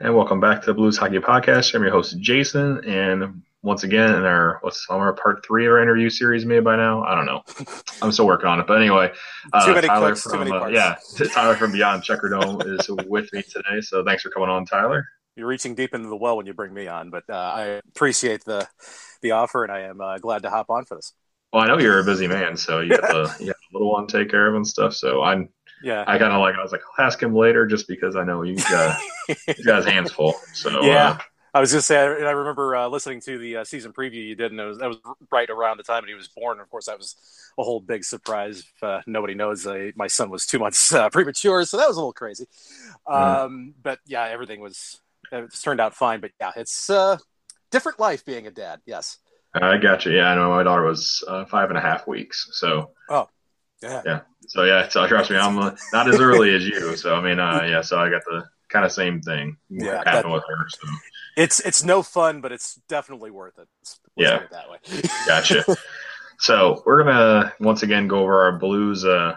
And welcome back to the Blues Hockey Podcast. I'm your host, Jason. And once again, in our, what's our part three of our interview series made by now? I don't know. I'm still working on it. But anyway, uh, too many Tyler clicks, from, too many uh, yeah, Tyler from Beyond Checkerdome is with me today. So thanks for coming on, Tyler. You're reaching deep into the well when you bring me on, but uh, I appreciate the the offer, and I am uh, glad to hop on for this. Well, I know you're a busy man, so you got the you got a little one to take care of and stuff. So I'm yeah. I kind of like I was like I'll ask him later just because I know you got you got his hands full. So yeah. Uh, I was just saying, I remember uh, listening to the uh, season preview you did, and it was, that was right around the time that he was born. Of course, that was a whole big surprise. If, uh, nobody knows uh, my son was two months uh, premature, so that was a little crazy. Um, mm. But yeah, everything was it turned out fine. But yeah, it's uh, different life being a dad. Yes. I got you. Yeah, I know my daughter was five and a half weeks. So. Oh. Yeah. Yeah. So yeah, so trust me, I'm not as early as you. So I mean, yeah, so I got the kind of same thing yeah, happen with her. So it's it's no fun, but it's definitely worth it. Let's yeah, it that way. gotcha. So we're gonna once again go over our Blues uh,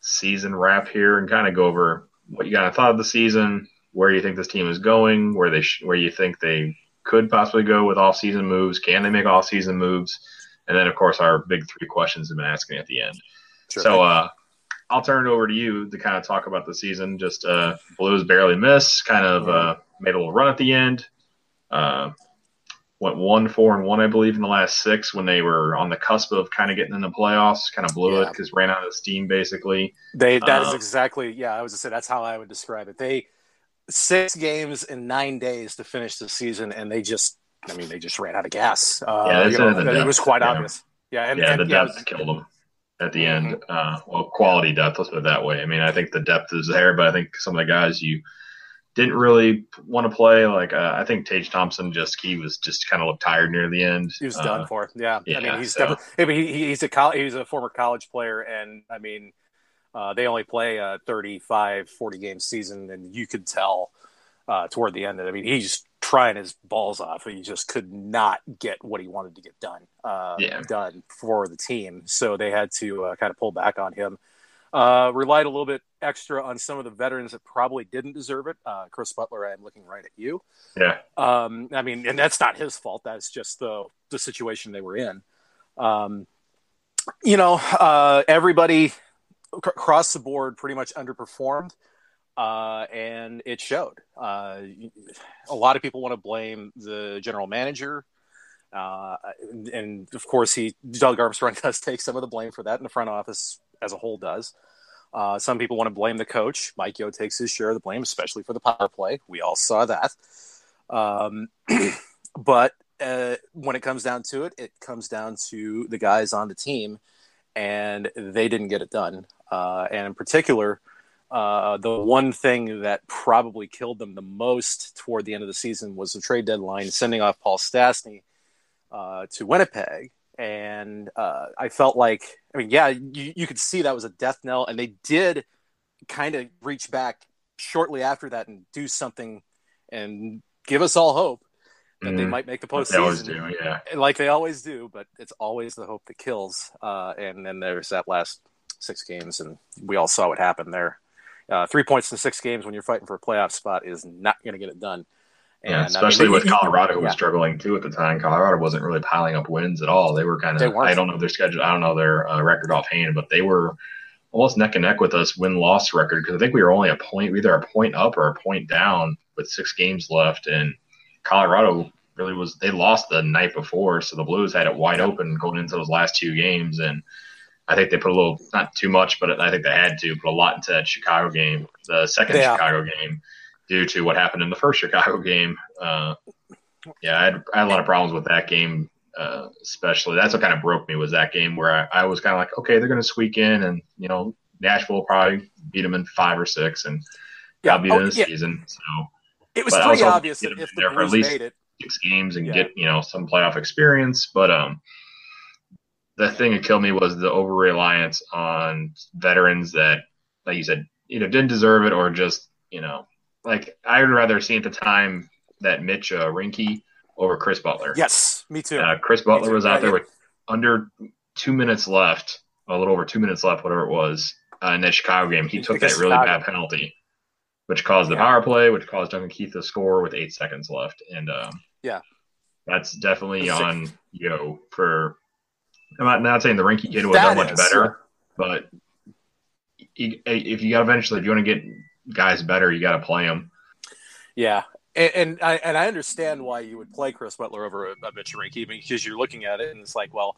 season wrap here and kind of go over what you kind of thought of the season, where you think this team is going, where they sh- where you think they could possibly go with off season moves. Can they make off season moves? And then of course our big three questions have been asking at the end. Sure. So uh, I'll turn it over to you to kind of talk about the season. Just uh, Blues barely missed, kind of uh, made a little run at the end. Uh, went one, four, and one, I believe, in the last six when they were on the cusp of kind of getting in the playoffs. Kind of blew yeah. it because ran out of steam, basically. They that is uh, exactly yeah. I was to say that's how I would describe it. They six games in nine days to finish the season, and they just I mean they just ran out of gas. Uh, yeah, you know, it was quite yeah. obvious. Yeah, and, yeah, and, the depth yeah, killed them at the end. Mm-hmm. Uh, well, quality depth, let's put it that way. I mean, I think the depth is there, but I think some of the guys you didn't really want to play. Like uh, I think Tage Thompson just he was just kind of looked tired near the end. He was uh, done for. Yeah. yeah, I mean he's so. definitely. I mean, he, he's a college, he's a former college player, and I mean uh, they only play a 35, 40 game season, and you could tell uh, toward the end that I mean he's trying his balls off. He just could not get what he wanted to get done uh, yeah. done for the team, so they had to uh, kind of pull back on him. Uh, relied a little bit extra on some of the veterans that probably didn't deserve it. Uh, Chris Butler, I'm looking right at you. Yeah. Um, I mean, and that's not his fault. That's just the the situation they were in. Um, you know, uh, everybody c- across the board pretty much underperformed, uh, and it showed. Uh, a lot of people want to blame the general manager. Uh, and, and, of course, he Doug Armstrong does take some of the blame for that, and the front office as a whole does. Uh, some people want to blame the coach. Mike Yeo takes his share of the blame, especially for the power play. We all saw that. Um, but uh, when it comes down to it, it comes down to the guys on the team, and they didn't get it done. Uh, and in particular, uh, the one thing that probably killed them the most toward the end of the season was the trade deadline, sending off Paul Stastny uh, to Winnipeg and uh, I felt like, I mean, yeah, you, you could see that was a death knell, and they did kind of reach back shortly after that and do something and give us all hope that mm-hmm. they might make the postseason. Like they always do, yeah. Like they always do, but it's always the hope that kills. Uh, and then there's that last six games, and we all saw what happened there. Uh, three points in six games when you're fighting for a playoff spot is not going to get it done. And, yeah, especially I mean, with Colorado, who yeah. was struggling too at the time. Colorado wasn't really piling up wins at all. They were kind of, I don't know their schedule, I don't know their uh, record offhand, but they were almost neck and neck with us win loss record because I think we were only a point, either a point up or a point down with six games left. And Colorado really was, they lost the night before. So the Blues had it wide open going into those last two games. And I think they put a little, not too much, but I think they had to put a lot into that Chicago game, the second yeah. Chicago game due to what happened in the first Chicago game. Uh, yeah, I had, I had, a lot of problems with that game, uh, especially. That's what kind of broke me was that game where I, I was kind of like, okay, they're going to squeak in, and you know, Nashville will probably beat them in five or six, and yeah, be oh, the yeah. season. So it was pretty obvious that if the Blues made it, six games and yeah. get you know some playoff experience, but um. The thing that killed me was the over reliance on veterans that, like you said, either didn't deserve it or just you know like I would rather see at the time that Mitch uh, Reinke over Chris Butler. Yes, me too. Uh, Chris Butler too. was out there with under two minutes left, a little over two minutes left, whatever it was, uh, in that Chicago game. He took that really Chicago. bad penalty. which caused the power play, which caused Duncan Keith to score with eight seconds left. And um, yeah, that's definitely on Yeo for. I'm not, not saying the Reinke kid was that, that much better, but if you got eventually, if you want to get guys better, you got to play them. Yeah, and, and, I and I understand why you would play Chris Butler over a, a Mitch Reinke because you're looking at it and it's like, well,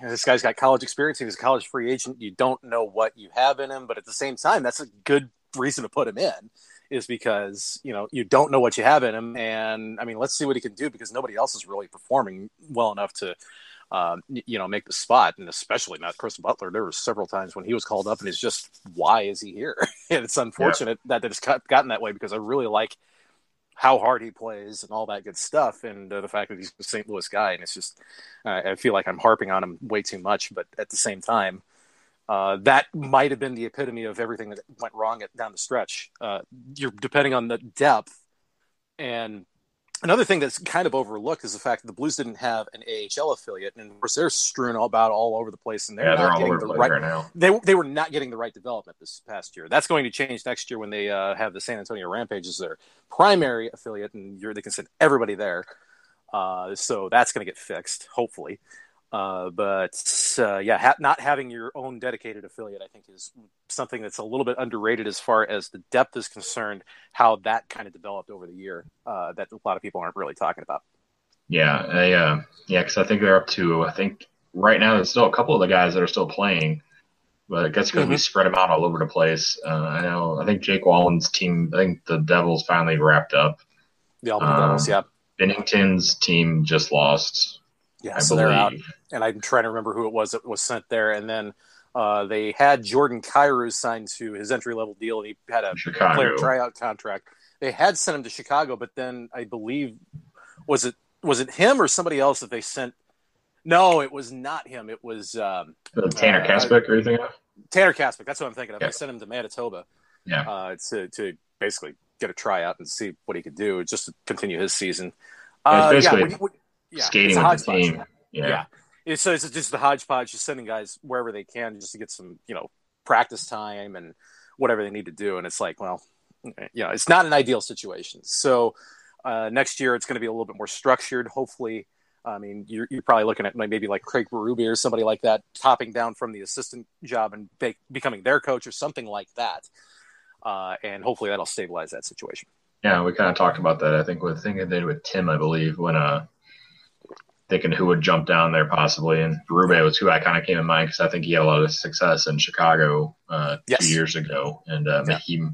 this guy's got college experience. He's a college free agent. You don't know what you have in him, but at the same time, that's a good reason to put him in. Is because you know you don't know what you have in him, and I mean, let's see what he can do because nobody else is really performing well enough to, um, you know, make the spot, and especially not Chris Butler. There were several times when he was called up, and it's just why is he here? and it's unfortunate yeah. that it's gotten that way because I really like how hard he plays and all that good stuff, and uh, the fact that he's a St. Louis guy, and it's just uh, I feel like I'm harping on him way too much, but at the same time, uh, that might have been the epitome of everything that went wrong at, down the stretch. Uh, you're depending on the depth and Another thing that's kind of overlooked is the fact that the Blues didn't have an AHL affiliate, and of course they're strewn about all over the place, and they're, yeah, not they're getting the right. Right now. They they were not getting the right development this past year. That's going to change next year when they uh, have the San Antonio Rampage as their primary affiliate, and they can send everybody there. Uh, so that's going to get fixed, hopefully. Uh, but uh, yeah, ha- not having your own dedicated affiliate, I think, is something that's a little bit underrated as far as the depth is concerned. How that kind of developed over the year uh, that a lot of people aren't really talking about. Yeah, I, uh, yeah, because I think they're up to. I think right now there's still a couple of the guys that are still playing, but I guess because mm-hmm. we spread them out all over the place. Uh, I know. I think Jake Wallen's team. I think the Devils finally wrapped up. The Albany um, Devils, yeah. Bennington's team just lost. Yeah, I so believe. they're out and I'm trying to remember who it was that was sent there. And then uh, they had Jordan Kyrou signed to his entry level deal, and he had a Chicago. player tryout contract. They had sent him to Chicago, but then I believe was it was it him or somebody else that they sent? No, it was not him. It was um, Tanner uh, or anything. Tanner Kaspick. That's what I'm thinking of. Yeah. They sent him to Manitoba. Yeah. Uh, to to basically get a tryout and see what he could do, just to continue his season. Uh, yeah, when, when, yeah, skating with the team. Yeah. yeah it's, so it's just the hodgepodge, just sending guys wherever they can just to get some, you know, practice time and whatever they need to do. And it's like, well, you know, it's not an ideal situation. So uh, next year it's going to be a little bit more structured. Hopefully, I mean, you're, you're probably looking at maybe like Craig Berube or somebody like that topping down from the assistant job and be- becoming their coach or something like that. Uh, and hopefully that'll stabilize that situation. Yeah, we kind of talked about that. I think with thing they did with Tim, I believe, when uh thinking who would jump down there possibly. And Berube was who I kind of came in mind because I think he had a lot of success in Chicago uh, yes. two years ago. And uh, yeah. he,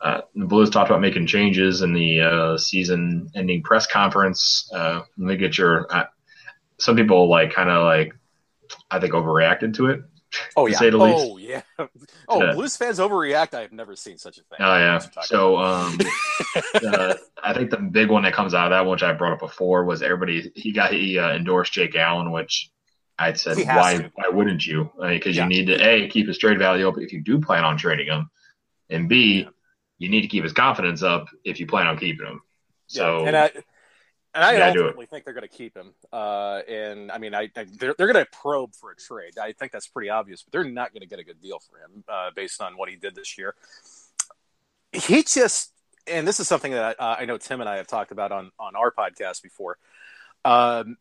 uh, the Blues talked about making changes in the uh, season ending press conference. Uh, let me get your. Some people like kind of like, I think overreacted to it. Oh yeah. Say the least. Oh yeah. Oh, uh, Blues fans overreact. I have never seen such a thing. Oh yeah. So um, uh, I think the big one that comes out of that, which I brought up before, was everybody he got he uh, endorsed Jake Allen, which I said why to. why wouldn't you? Because yeah. you need to a keep his trade value up if you do plan on trading him, and b yeah. you need to keep his confidence up if you plan on keeping him. So yeah. and I and I yeah, ultimately think they're going to keep him. Uh, and I mean, I, I they're, they're going to probe for a trade. I think that's pretty obvious, but they're not going to get a good deal for him uh, based on what he did this year. He just, and this is something that I, uh, I know Tim and I have talked about on on our podcast before. Um,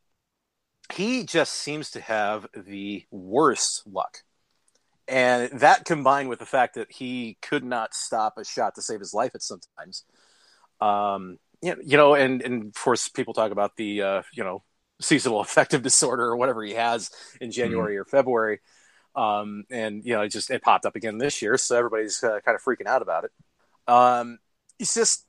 he just seems to have the worst luck. And that combined with the fact that he could not stop a shot to save his life at sometimes, um, you know, and and of course people talk about the uh, you know seasonal affective disorder or whatever he has in January mm-hmm. or February, um, and you know it just it popped up again this year, so everybody's uh, kind of freaking out about it. Um, it's just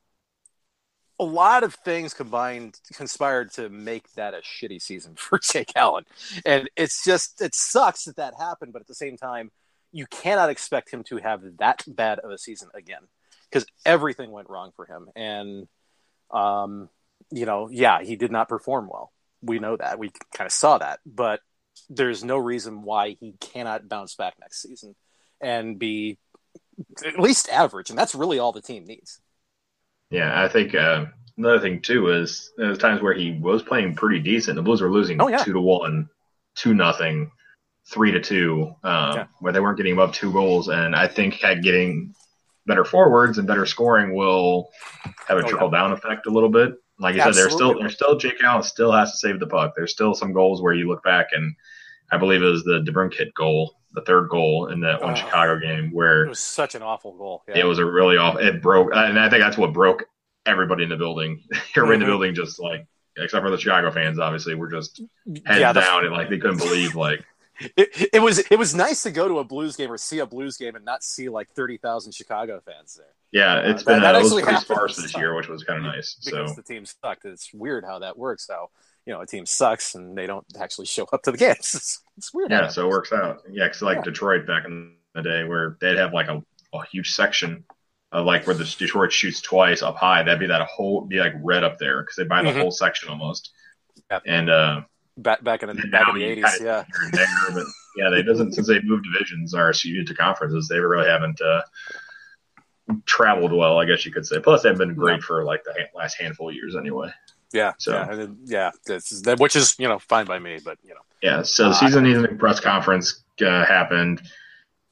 a lot of things combined conspired to make that a shitty season for Jake Allen, and it's just it sucks that that happened, but at the same time, you cannot expect him to have that bad of a season again because everything went wrong for him and um, you know, yeah, he did not perform well. We know that. We kind of saw that, but there's no reason why he cannot bounce back next season and be at least average, and that's really all the team needs. Yeah, I think uh, another thing too is there's times where he was playing pretty decent. The Blues were losing oh, yeah. two to one, two nothing, three to two, um, yeah. where they weren't getting above two goals, and I think had getting better forwards and better scoring will have a oh, trickle down effect a little bit. Like you Absolutely. said, there's still there's still Jake Allen still has to save the puck. There's still some goals where you look back and I believe it was the DeBrincat goal, the third goal in that one oh, Chicago game where it was such an awful goal. Yeah. It was a really awful. It broke, and I think that's what broke everybody in the building. everybody mm-hmm. in the mm-hmm. building just like, except for the Chicago fans, obviously, were just heads yeah, down and like they couldn't believe like it, it was it was nice to go to a Blues game or see a Blues game and not see like thirty thousand Chicago fans there. Yeah, it's uh, been that, that actually pretty sparse this year, which was kind of nice. Because so. the team sucked. It's weird how that works. How you know a team sucks and they don't actually show up to the games. It's, it's weird. Yeah, so it works out. Yeah, because like yeah. Detroit back in the day, where they'd have like a, a huge section of like where the Detroit shoots twice up high. That'd be that whole be like red up there because they buy the mm-hmm. whole section almost. Yep. And uh, back back in the back in the eighties, yeah. There, but yeah, they doesn't since they moved divisions or to conferences, they really haven't uh, traveled well. I guess you could say. Plus, they've been great for like the last handful of years anyway. Yeah, so yeah, yeah, is, which is you know fine by me, but you know. Yeah, so the uh, season ending press conference uh, happened.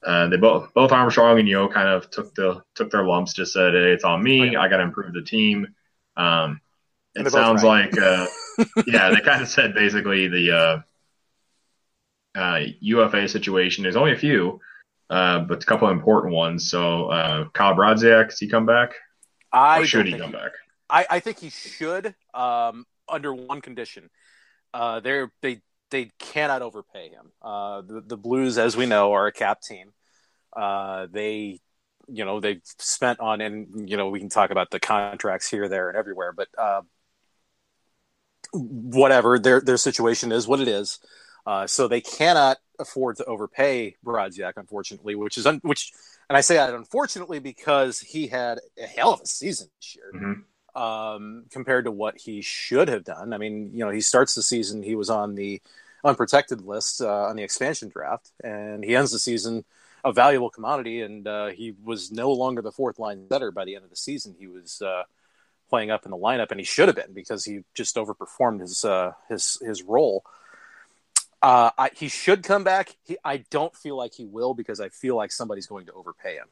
Uh, they both both Armstrong and Yeo kind of took the took their lumps. Just said, "Hey, it's on me. I got to improve the team." Um, it sounds right. like, uh, yeah, they kind of said basically the uh, uh, UFA situation. There's only a few, uh, but a couple of important ones. So uh, Kyle Brodziak, does he come back? I or should he come he, back? I, I think he should, um, under one condition. Uh, they they they cannot overpay him. Uh, the, the Blues, as we know, are a cap team. Uh, they, you know, they've spent on, and you know, we can talk about the contracts here, there, and everywhere, but uh, whatever their their situation is, what it is. Uh, so they cannot afford to overpay Brodziak, unfortunately, which is un- which, and I say that unfortunately because he had a hell of a season this year. Mm-hmm um, compared to what he should have done. I mean, you know, he starts the season, he was on the unprotected list uh, on the expansion draft, and he ends the season a valuable commodity, and uh, he was no longer the fourth line setter by the end of the season. He was uh, playing up in the lineup, and he should have been because he just overperformed his uh, his his role. Uh, I, he should come back. He, I don't feel like he will because I feel like somebody's going to overpay him.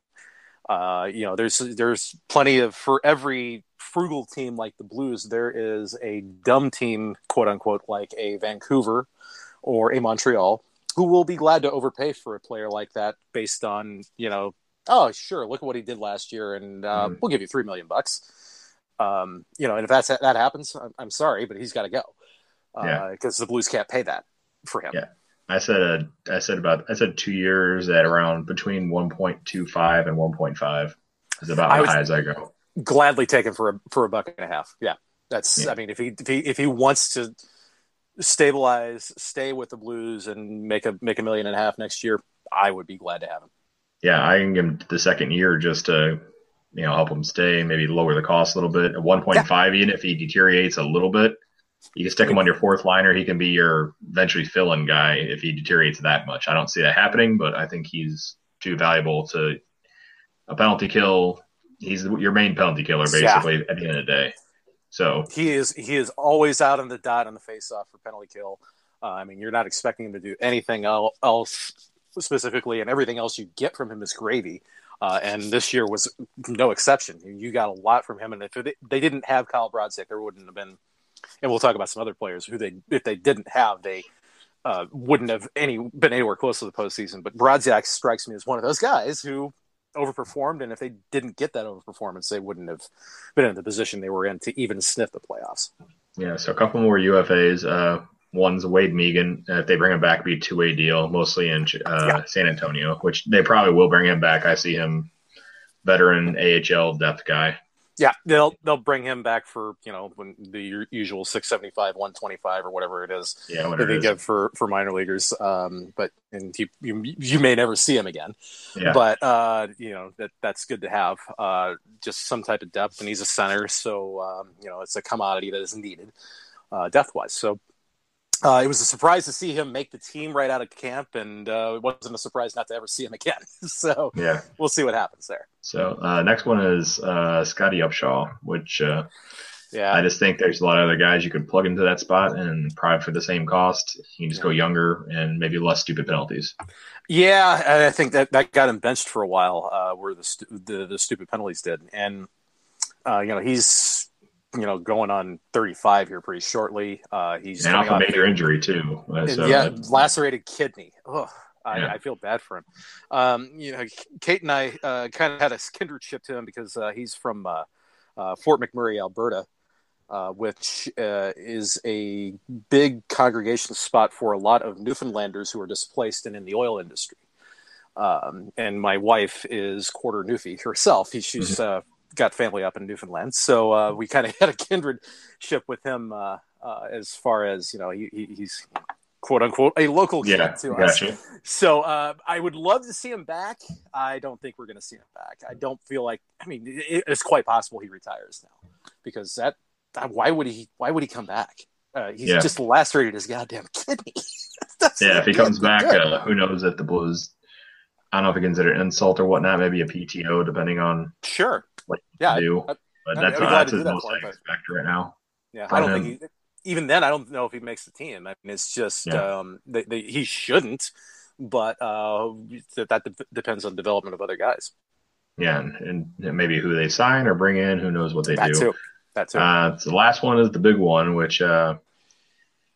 Uh, you know, there's there's plenty of for every frugal team like the Blues, there is a dumb team, quote unquote, like a Vancouver or a Montreal, who will be glad to overpay for a player like that based on you know, oh sure, look at what he did last year, and uh, mm. we'll give you three million bucks. Um, you know, and if that's that happens, I'm, I'm sorry, but he's got to go Uh because uh, the Blues can't pay that for him. Yeah. I said uh, I said about I said two years at around between 1.25 and 1.5 is about as high as I go. Gladly taken for a for a buck and a half. Yeah, that's. Yeah. I mean, if he if he if he wants to stabilize, stay with the Blues, and make a make a million and a half next year, I would be glad to have him. Yeah, I can give him the second year just to you know help him stay, maybe lower the cost a little bit. At 1.5, yeah. even if he deteriorates a little bit, you can stick him on your fourth liner. He can be your eventually fill-in guy if he deteriorates that much. I don't see that happening, but I think he's too valuable to a penalty kill. He's your main penalty killer basically yeah. at the end of the day. So he is he is always out on the dot on the face-off for penalty kill. Uh, I mean, you're not expecting him to do anything else specifically, and everything else you get from him is gravy. Uh, and this year was no exception. You got a lot from him, and if they didn't have Kyle Brodziak, there wouldn't have been and we'll talk about some other players who they if they didn't have they uh, wouldn't have any been anywhere close to the postseason. But Brodziak strikes me as one of those guys who overperformed, and if they didn't get that overperformance, they wouldn't have been in the position they were in to even sniff the playoffs. Yeah, so a couple more UFAs. Uh, one's Wade Megan. Uh, if they bring him back, be a two way deal, mostly in uh, yeah. San Antonio, which they probably will bring him back. I see him veteran AHL depth guy. Yeah, they'll they'll bring him back for you know when the usual six seventy five, one twenty five, or whatever it is. Yeah, that they give for for minor leaguers. Um, but and he, you you may never see him again. Yeah. But uh, you know that that's good to have. Uh, just some type of depth, and he's a center, so um, you know it's a commodity that is needed, uh, depth wise. So uh, it was a surprise to see him make the team right out of camp, and uh, it wasn't a surprise not to ever see him again. so yeah, we'll see what happens there. So uh, next one is uh, Scottie Upshall, which uh, Yeah. I just think there's a lot of other guys you could plug into that spot and probably for the same cost, you can just yeah. go younger and maybe less stupid penalties. Yeah, I think that that got him benched for a while, uh, where the, the, the stupid penalties did, and uh, you know he's you know going on 35 here pretty shortly. Uh, he's and off a major injury too. So, yeah, lacerated kidney. Ugh. I, yeah. I, feel bad for him. Um, you know, Kate and I uh, kind of had a kindredship to him because uh, he's from uh, uh Fort McMurray, Alberta, uh, which uh, is a big congregation spot for a lot of Newfoundlanders who are displaced and in the oil industry. Um, and my wife is quarter Newfie herself. He, she's mm-hmm. Got family up in Newfoundland, so we kind of had a kindredship with him as far as you know. He, he's quote unquote a local kid yeah, to gotcha. us. So uh, I would love to see him back. I don't think we're going to see him back. I don't feel like. I mean, it, it's quite possible he retires now because that. Why would he? Why would he come back? Uh, he's yeah. just lacerated his goddamn kidney. yeah, if he comes back, uh, who knows if the Blues. I don't know if he consider insult or whatnot. Maybe a PTO, depending on sure. Yeah, do. I, I, but that's, that's his most expect right now. Yeah, I don't him. think he, even then, I don't know if he makes the team. I mean, it's just yeah. um, they, they, he shouldn't, but uh, that, that de- depends on development of other guys. Yeah, and, and, maybe who they sign or bring in, who knows what they that do. Too. That too. Uh, so the last one is the big one, which uh,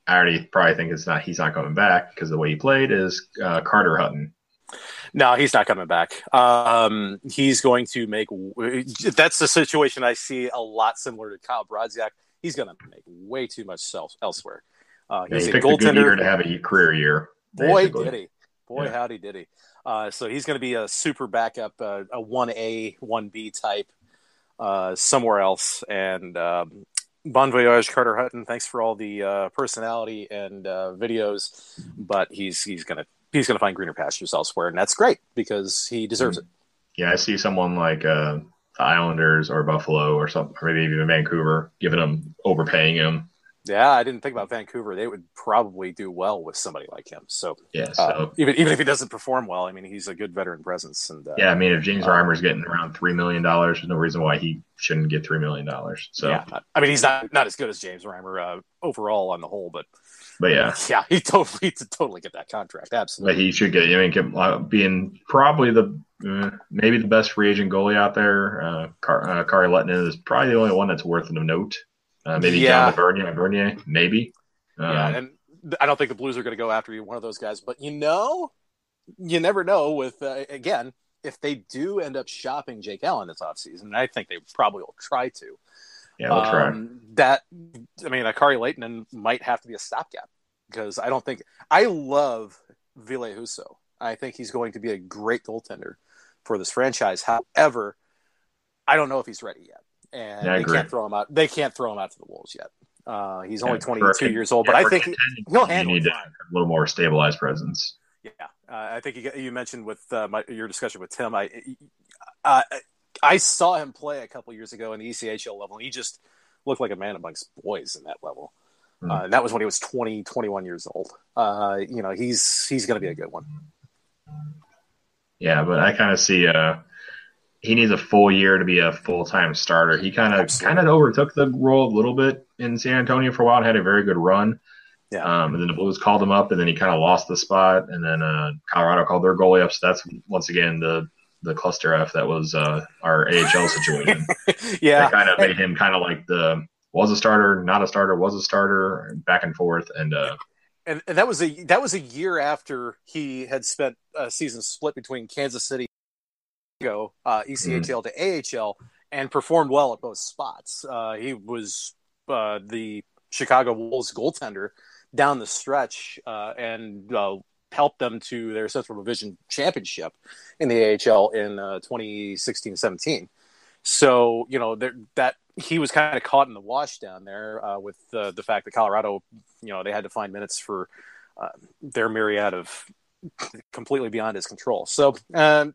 I already probably think it's not. He's not coming back because the way he played is uh, Carter Hutton. No, he's not coming back. Um, he's going to make. That's the situation I see a lot similar to Kyle Brodziak he's going to make way too much self elsewhere. Uh, he's yeah, he a goaltender. A to have a career year. Boy, basically. did he! Boy, yeah. howdy did he! Uh, so he's going to be a super backup, uh, a one A, one B type uh, somewhere else. And um, bon voyage, Carter Hutton. Thanks for all the uh, personality and uh, videos, but he's he's going to he's going to find greener pastures elsewhere, and that's great because he deserves mm-hmm. it. Yeah, I see someone like uh, the Islanders or Buffalo or something, or maybe even Vancouver, giving him overpaying him. Yeah, I didn't think about Vancouver. They would probably do well with somebody like him. So yeah, uh, so uh, even even if he doesn't perform well, I mean, he's a good veteran presence. And uh, yeah, I mean, if James uh, Reimer's getting around three million dollars, there's no reason why he shouldn't get three million dollars. So yeah, I mean, he's not not as good as James Reimer uh, overall on the whole, but but yeah, yeah, he totally to totally get that contract. Absolutely, but he should get. I mean, uh, being probably the uh, maybe the best free agent goalie out there. Uh, Car- uh, Kari Lehtonen is probably the only one that's worth a note. Uh, maybe yeah. John Bernier, Bernier, maybe. yeah, um, and I don't think the Blues are going to go after you, one of those guys. But you know, you never know. With uh, again, if they do end up shopping Jake Allen this offseason, I think they probably will try to. Yeah, we'll try. Um, that I mean, Kari Lehtonen might have to be a stopgap because I don't think I love Ville Husso. I think he's going to be a great goaltender for this franchise. However, I don't know if he's ready yet, and yeah, they can't throw him out. They can't throw him out to the wolves yet. Uh, he's only 22 years old, but I think he'll handle you need a little more stabilized presence. Yeah, uh, I think you, you mentioned with uh, my, your discussion with Tim. I uh, I saw him play a couple years ago in the ECHL level, and he just looked like a man amongst boys in that level. Mm. Uh, and that was when he was 20, 21 years old. Uh, you know, he's he's going to be a good one. Yeah, but I kind of see uh he needs a full year to be a full time starter. He kind of kind of overtook the role a little bit in San Antonio for a while and had a very good run. Yeah. Um, and then the Blues called him up, and then he kind of lost the spot. And then uh, Colorado called their goalie up. So that's once again the the cluster F that was uh, our AHL situation. yeah, that kind of made him kind of like the was a starter, not a starter, was a starter, back and forth. And uh, and, and that was a that was a year after he had spent a season split between Kansas City, go uh, ECHL mm-hmm. to AHL, and performed well at both spots. Uh, he was uh, the Chicago Wolves goaltender down the stretch and uh, helped them to their Central Division championship in the AHL in 2016-17. Uh, so you know that he was kind of caught in the wash down there uh, with the the fact that Colorado, you know, they had to find minutes for uh, their myriad of completely beyond his control. So, um,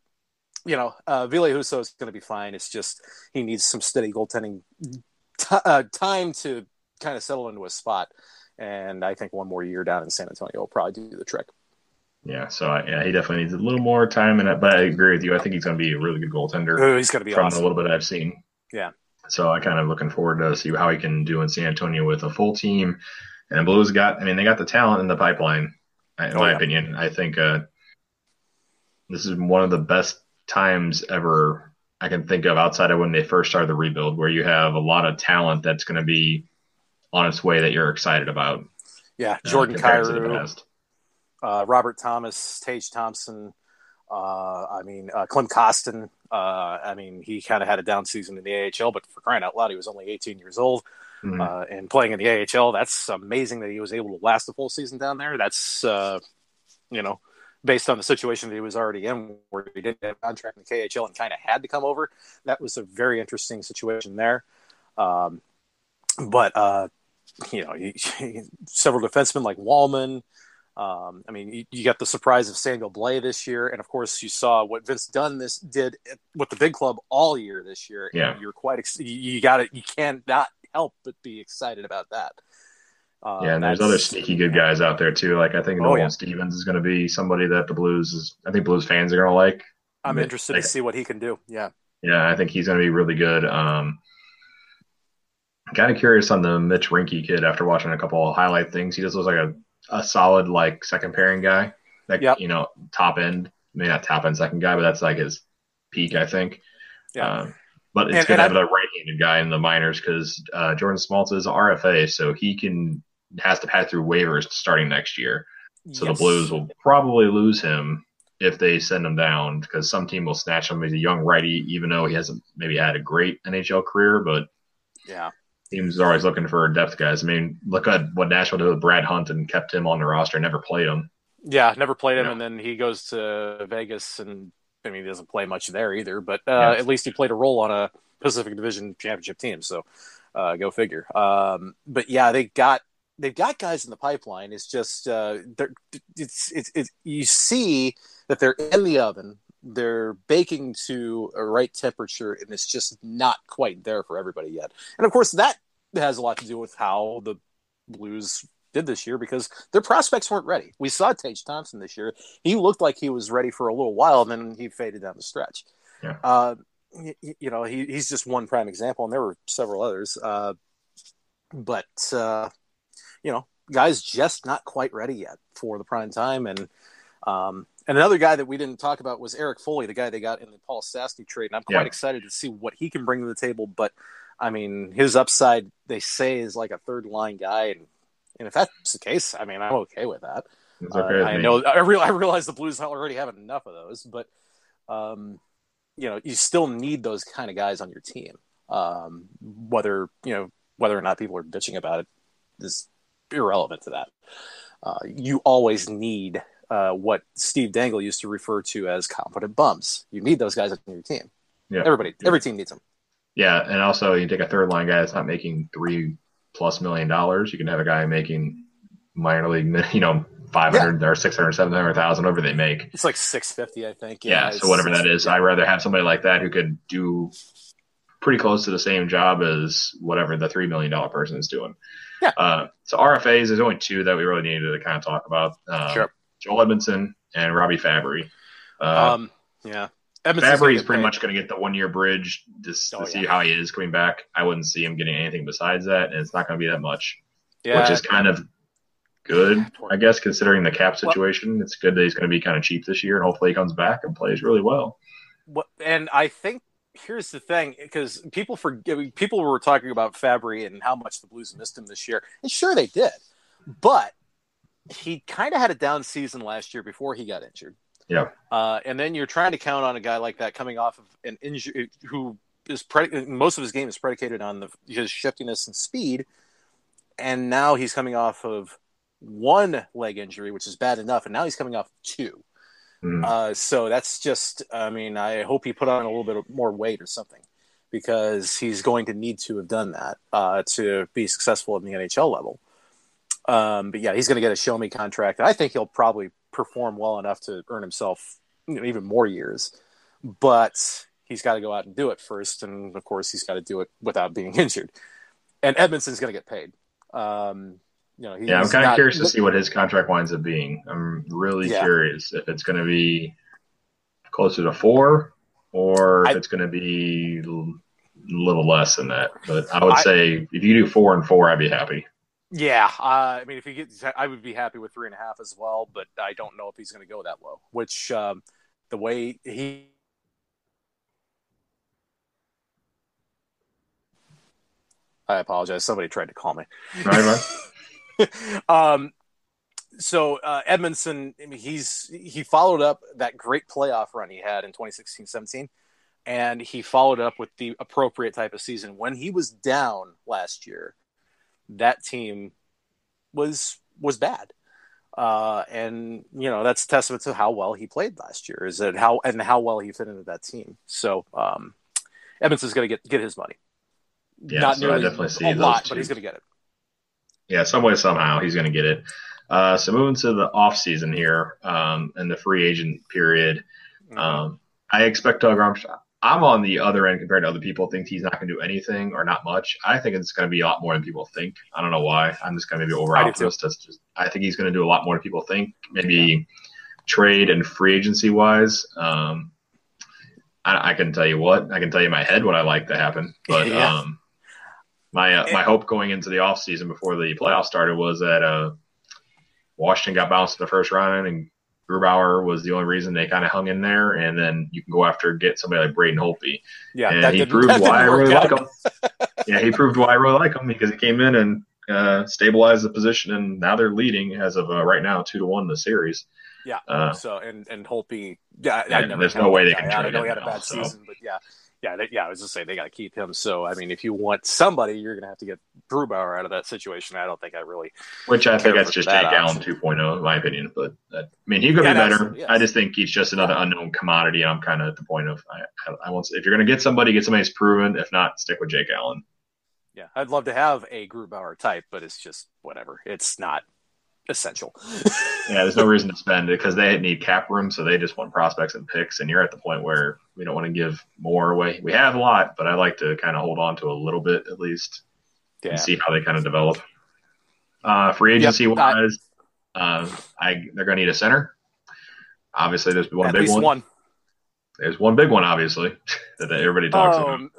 you know, uh, Ville Husso is going to be fine. It's just he needs some steady goaltending t- uh, time to kind of settle into a spot. And I think one more year down in San Antonio will probably do the trick. Yeah, so yeah, he definitely needs a little more time it. But I agree with you. I think he's going to be a really good goaltender. Oh, he's going to be from awesome. a little bit I've seen. Yeah, So I kind of looking forward to see how he can do in San Antonio with a full team. And the Blues got, I mean, they got the talent in the pipeline. In oh, my yeah. opinion, I think uh, this is one of the best times ever I can think of outside of when they first started the rebuild, where you have a lot of talent that's going to be on its way that you're excited about. Yeah, uh, Jordan uh, Kyrou, uh, Robert Thomas, Tage Thompson. Uh, I mean, uh, Klim Kostin. Uh, I mean, he kind of had a down season in the AHL, but for crying out loud, he was only 18 years old mm-hmm. and playing in the AHL. That's amazing that he was able to last the full season down there. That's you know based on the situation that he was already in, where he didn't have a contract in the KHL and kind of had to come over. That was a very interesting situation there. Um, but uh, you know, several defensemen like Walman. Um, I mean, you, you, got the surprise of Samuel Blais this year, and of course, you saw what Vince Dunn this did with the big club all year this year. Yeah, you're quite ex- you got it. You can't not help but be excited about that. Uh, yeah, and there's other sneaky good guys out there too. Like I think oh, Nolan yeah. Stevens is going to be somebody that the Blues is. I think Blues fans are going to like. I'm interested like, to see what he can do. Yeah. Yeah, I think he's going to be really good. Um, kind of curious on the Mitch Reinke kid after watching a couple of highlight things. He just looks like a, a solid like second pairing guy. Like yep. you know, top end, maybe not top end second guy, but that's like his peak, I think. Yeah. Um, but it's and, good and to have a right-handed guy in the minors because uh, Jordan Schmaltz is RFA, so he can has to pass through waivers starting next year. So yes. the Blues will probably lose him if they send him down because some team will snatch him. He's a young righty, even though he hasn't maybe had a great NHL career, but yeah, teams are always looking for depth guys. I mean, look at what Nashville did with Brad Hunt and kept him on the roster, and never played him. Yeah, never played him, and then he goes to Vegas, and I mean, he doesn't play much there either. But uh, at least he played a role on a Pacific Division championship team. So uh, go figure. Um, but yeah, they got they've got guys in the pipeline. It's just uh, it's, it's, it's you see that they're in the oven. They're baking to a right temperature, and it's just not quite there for everybody yet. And of course, that has a lot to do with how the Blues did this year because their prospects weren't ready. We saw Tage Thompson this year; he looked like he was ready for a little while, and then he faded down the stretch. Yeah. Uh, you, you, know, he, he's just one prime example, and there were several others. Uh, but uh, you know, guys just not quite ready yet for the prime time. And um, and another guy that we didn't talk about was Erik Foley, the guy they got in the Paul Stastny trade. And I'm quite yeah. excited to see what he can bring to the table. But I mean, his upside they say is like a third line guy, and and if that's the case, I mean, I'm okay with that. Okay uh, I know I, real, I realize the Blues already have enough of those, but um, you know, you still need those kind of guys on your team. Um, whether you know whether or not people are bitching about it is irrelevant to that. Uh, you always need uh, what Steve Dangle used to refer to as competent bums. You need those guys on your team. Yeah, everybody, yeah. every team needs them. Yeah, and also you take a third line guy that's not making three plus million dollars. You can have a guy making minor league, you know, five hundred yeah. or six hundred, seven hundred thousand, whatever they make. It's like six fifty, I think. Yeah, yeah so whatever that is, I'd rather have somebody like that who could do pretty close to the same job as whatever the three million dollar person is doing. Yeah. Uh, so RFAs, there's only two that we really needed to kind of talk about. Uh, sure. Joel Edmundson and Robbie Fabbri. Uh, um, yeah. Fabbri is pretty much going to get the one year bridge just oh, to see yeah. how he is coming back. I wouldn't see him getting anything besides that, and it's not going to be that much. Yeah, which is kind of good, I guess, considering the cap situation. Well, it's good that he's going to be kind of cheap this year, and hopefully he comes back and plays really well. And I think here's the thing because people forget people were talking about Fabbri and how much the Blues missed him this year, and sure they did, but he kind of had a down season last year before he got injured. Yeah, uh, and then you're trying to count on a guy like that coming off of an injury who is predicated most of his game is predicated on the, his shiftiness and speed, and now he's coming off of one leg injury, which is bad enough, and now he's coming off two. Mm. Uh, so that's just, I mean, I hope he put on a little bit more weight or something because he's going to need to have done that uh, to be successful in the NHL level. Um, but yeah, he's going to get a show me contract. I think he'll probably perform well enough to earn himself you know, even more years. But he's got to go out and do it first, and of course, he's got to do it without being injured. And Edmundson's going to get paid. Um, you know, yeah, I'm kind of curious to see what his contract winds up being. I'm really yeah. curious if it's going to be closer to four or if I, it's going to be a little less than that. But I would I, say if you do four and four, I'd be happy. Yeah, uh, I mean, if he gets, I would be happy with three and a half as well. But I don't know if he's going to go that low. Which um, the way he. I apologize. Somebody tried to call me. Right, right. um, so uh, Edmundson, I mean, he's he followed up that great playoff run he had in 2016-17 and he followed up with the appropriate type of season when he was down last year that team was was bad uh, and you know that's testament to how well he played last year is that how and how well he fit into that team so um Evans is going to get get his money yeah not so I definitely see a lot two. but he's going to get it yeah some way somehow he's going to get it uh, so moving to the off season here um, and the free agent period, mm-hmm. um, I expect Doug Armstrong. I'm on the other end compared to other people think he's not going to do anything or not much. I think it's going to be a lot more than people think. I don't know why. I'm just going to be over optimist. I think he's going to do a lot more than people think. Maybe yeah. trade and free agency wise. Um, I, I, can tell you what. I can tell you my head what I like to happen. But yeah. um, my uh, my hope going into the off season before the playoffs started was that uh, Washington got bounced in the first round, and Grubauer was the only reason they kind of hung in there. And then you can go after get somebody like Braden Holtby. Yeah, and he proved why I really out. like him. yeah, he proved why I really like him because he came in and uh, stabilized the position, and now they're leading as of uh, right now, two to one in the series. Yeah. Uh, so and and Holtby, yeah, yeah there's no way they can. I know he had a bad so. season, but yeah, yeah, they, yeah. I was just saying they got to keep him. So I mean, if you want somebody, you're going to have to get Grubauer out of that situation. I don't think I really. Which I think that's just that Jake Allen 2.0, in my opinion. But that, I mean, he could yeah, be better. Yes. I just think he's just another unknown commodity. And I'm kind of at the point of I, I, I want if you're going to get somebody, get somebody who's proven. If not, stick with Jake Allen. Yeah, I'd love to have a Grubauer type, but it's just whatever. It's not essential. yeah, there's no reason to spend it because they need cap room, so they just want prospects and picks. And you're at the point where we don't want to give more away. We have a lot, but I like to kind of hold on to a little bit at least yeah. and see how they kind of develop. Uh, free agency yep, wise, uh, I they're going to need a center. Obviously, there's one big one. one. There's one big one, obviously, that everybody talks um, about.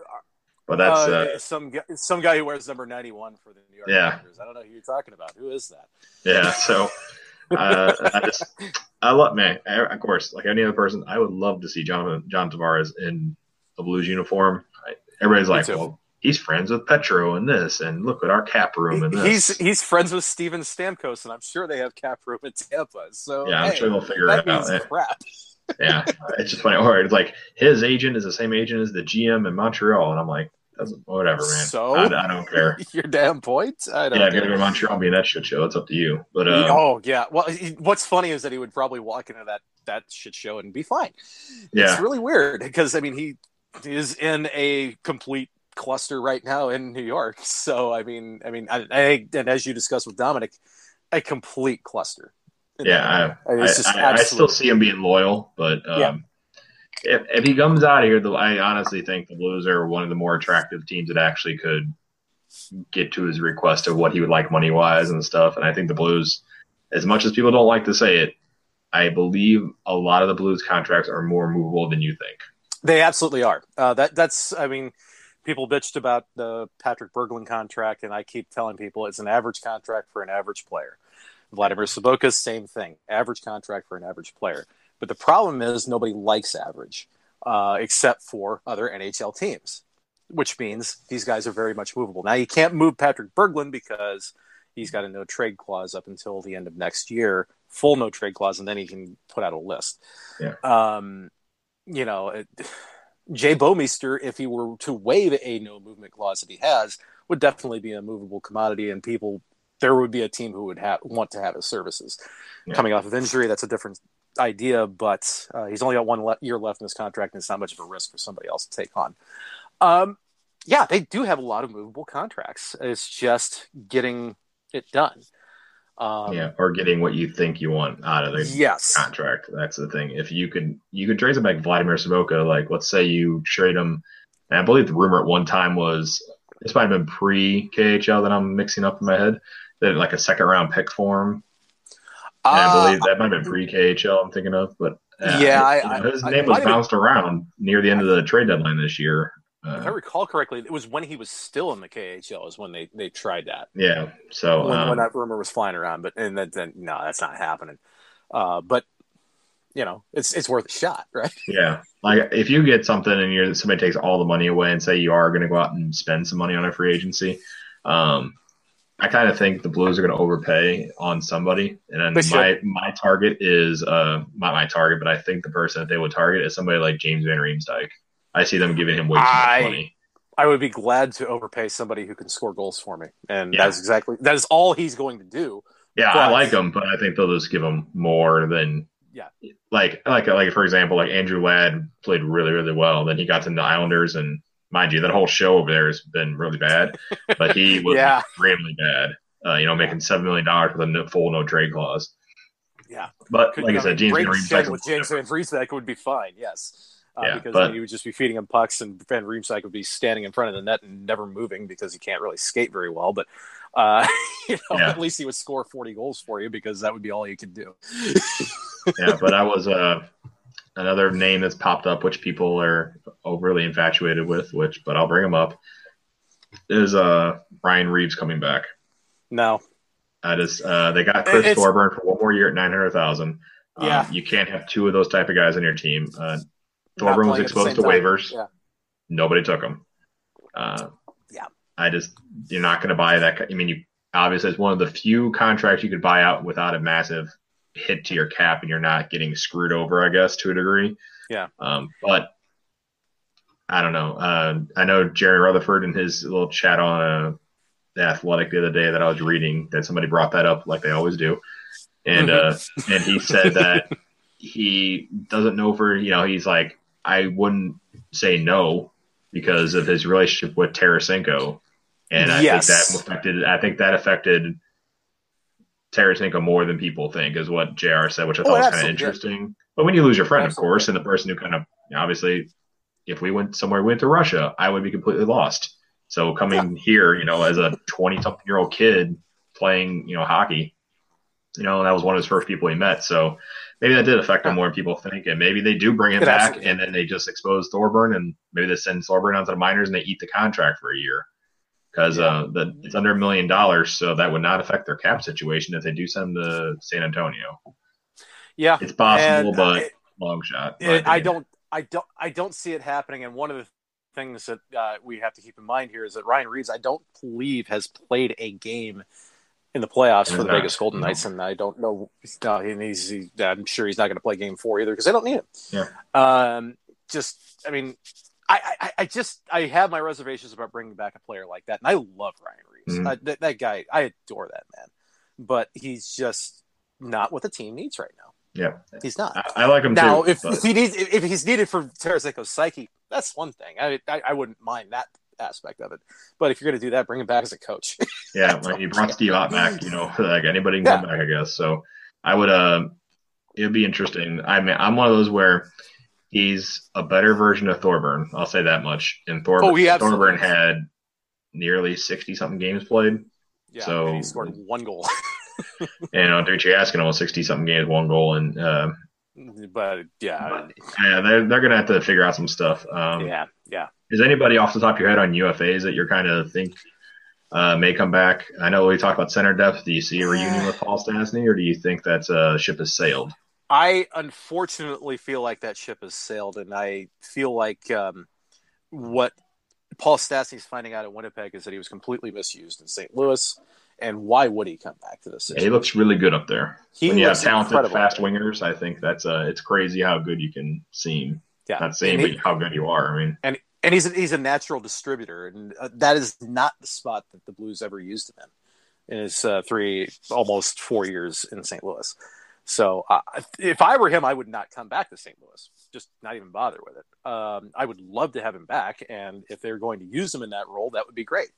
But that's uh, uh, some some guy who wears number ninety one for the New York yeah. Rangers. I don't know who you're talking about. Who is that? Yeah, so uh, I just I love man. Of course, like any other person, I would love to see John John Tavares in a Blues uniform. Everybody's like, well, he's friends with Petro and this, and look at our cap room and this. He's he's friends with Steven Stamkos, and I'm sure they have cap room in Tampa. So yeah, I'm hey, sure they'll figure it out. Crap. Yeah, it's just funny. Or it's like his agent is the same agent as the GM in Montreal, and I'm like, doesn't whatever, man. So I, I don't care. Your damn point. I don't. Yeah, care. if you're to Montreal, be that shit show. It's up to you. But um, oh yeah, well, what's funny is that he would probably walk into that that shit show and be fine. Yeah, it's really weird because I mean he is in a complete cluster right now in New York. So I mean, I mean, I, I and as you discussed with Dominic, a complete cluster. Yeah, I, I, I, still see him being loyal, but um, yeah if, if he comes out of here, the, I honestly think the Blues are one of the more attractive teams that actually could get to his request of what he would like money wise and stuff. And I think the Blues, as much as people don't like to say it, I believe a lot of the Blues contracts are more movable than you think. They absolutely are. Uh, that that's I mean, people bitched about the Patrik Berglund contract, and I keep telling people it's an average contract for an average player. Vladimir Sobotka, same thing, average contract for an average player. But the problem is nobody likes average, uh, except for other NHL teams, which means these guys are very much movable. Now you can't move Patrik Berglund because he's got a no trade clause up until the end of next year, full no trade clause, and then he can put out a list. Yeah. Um, you know, it, Jay Bouwmeester, if he were to waive a no movement clause that he has, would definitely be a movable commodity, and people there would be a team who would have want to have his services. Yeah. Coming off of injury, that's a different idea, but uh, he's only got one le- year left in his contract, and it's not much of a risk for somebody else to take on. Um, yeah, they do have a lot of movable contracts. It's just getting it done. Um, yeah, or getting what you think you want out of the yes. contract. That's the thing. If you could, you could trade him like Vladimir Sobotka. Like, let's say you trade him. And I believe the rumor at one time was this might have been pre KHL that I'm mixing up in my head. That like a second round pick for him uh, I believe that might have been pre KHL. I'm thinking of, but uh, yeah, I, know, his I, name I, was bounced around near the end of the trade deadline this year. Uh, if I recall correctly, it was when he was still in the KHL is when they, they tried that. Yeah. So when, um, when that rumor was flying around, but and then, then no, that's not happening. Uh, but you know, it's it's worth a shot, right? Yeah. Like if you get something and you're somebody takes all the money away and say you are going to go out and spend some money on a free agency, um, I kind of think the Blues are going to overpay on somebody, and then my my target is uh not my target, but I think the person that they would target is somebody like James Van Riemsdyk. I see them giving him way too I, much money. I would be glad to overpay somebody who can score goals for me, and yeah. that's exactly that is all he's going to do. Yeah, but, I like him, but I think they'll just give him more than yeah. Like like like for example, like Andrew Ladd played really really well. Then he got to the Islanders and mind you, that whole show over there has been really bad, but he was yeah. extremely bad. Uh, you know, making seven million dollars with a full no trade clause. Yeah, but Could, like I said, James Van Riemsdyk with James Van Riemsdyk would be fine. Yes, uh, yeah, because but, he would just be feeding him pucks, and Van Riemsdyk would be standing in front of the net and never moving because he can't really skate very well. But uh, you know, yeah. at least he would score forty goals for you because that would be all he could do. yeah, but I was uh, another name that's popped up, which people are overly infatuated with, which, but I'll bring them up, is uh, Ryan Reaves coming back. No. I just, uh, they got Chris it's, Thorburn for one more year at 900000 Yeah. Um, you can't have two of those type of guys on your team. Uh, Thorburn was exposed to time. waivers. Yeah. Nobody took him. Uh, yeah. I just, you're not going to buy that. I mean, you obviously, it's one of the few contracts you could buy out without a massive hit to your cap and you're not getting screwed over, I guess, to a degree. Yeah. Um, but I don't know. Uh, I know Jeremy Rutherford in his little chat on uh, the Athletic the other day that I was reading that somebody brought that up like they always do, and uh, and he said that he doesn't know for you know he's like I wouldn't say no because of his relationship with Tarasenko, and I yes. think that affected. I think that affected Tarasenko more than people think, is what JR said, which I oh, thought oh, was kind of interesting. But when you lose your friend, absolutely. of course, and the person who kind of obviously, if we went somewhere, we went to Russia, I would be completely lost. So coming yeah. here, you know, as a 20 something year old kid playing, you know, hockey, you know, that was one of his first people he met. So maybe that did affect him more than people think. And maybe they do bring him it back absolutely. and then they just expose Thorburn and maybe they send Thorburn onto the minors and they eat the contract for a year because yeah. uh, the, it's under a million dollars, so that would not affect their cap situation if they do send to San Antonio. Yeah, it's possible, and, but it, long shot. It, I don't, I don't, I don't see it happening. And one of the things that uh, we have to keep in mind here is that Ryan Reaves, I don't believe, has played a game in the playoffs for the not, Vegas Golden no. Knights, and I don't know. Uh, he's, he, I'm sure he's not going to play Game Four either because they don't need him. Yeah. Um, just, I mean, I, I, I, just I have my reservations about bringing back a player like that, and I love Ryan Reaves. Mm-hmm. I, that, that, guy, I adore that man, but he's just not what the team needs right now. Yeah, he's not. I, I like him now. Too, if, if, he needs, if he's needed for Tarasenko's psyche, that's one thing. I, I, I wouldn't mind that aspect of it. But if you're going to do that, bring him back as a coach. yeah, like you brought Steve Ott back. You know, like anybody can yeah. come back, I guess. So I would. Uh, it'd be interesting. I mean, I'm one of those where he's a better version of Thorburn. I'll say that much. And Thorburn, oh, Thorburn had nearly sixty something games played. Yeah, so he scored one goal. you know, Ducey asking almost sixty something games, one goal, and uh, but yeah, but, yeah, they're they're gonna have to figure out some stuff. Um, yeah, yeah. Is anybody off the top of your head on UFAs that you're kind of think uh, may come back? I know we talked about center depth. Do you see a reunion with Paul Stastny, or do you think that uh, ship has sailed? I unfortunately feel like that ship has sailed, and I feel like um, what Paul Stastny's finding out at Winnipeg is that he was completely misused in St. Louis. And why would he come back to this? Yeah, he looks really good up there. He when you have talented, fast wingers, I think that's uh, it's crazy how good you can seem. Yeah, not seem, but how good you are. I mean, and and he's a, he's a natural distributor, and uh, that is not the spot that the Blues ever used him in in his uh, three almost four years in St. Louis. So uh, if I were him, I would not come back to St. Louis. Just not even bother with it. Um, I would love to have him back, and if they're going to use him in that role, that would be great.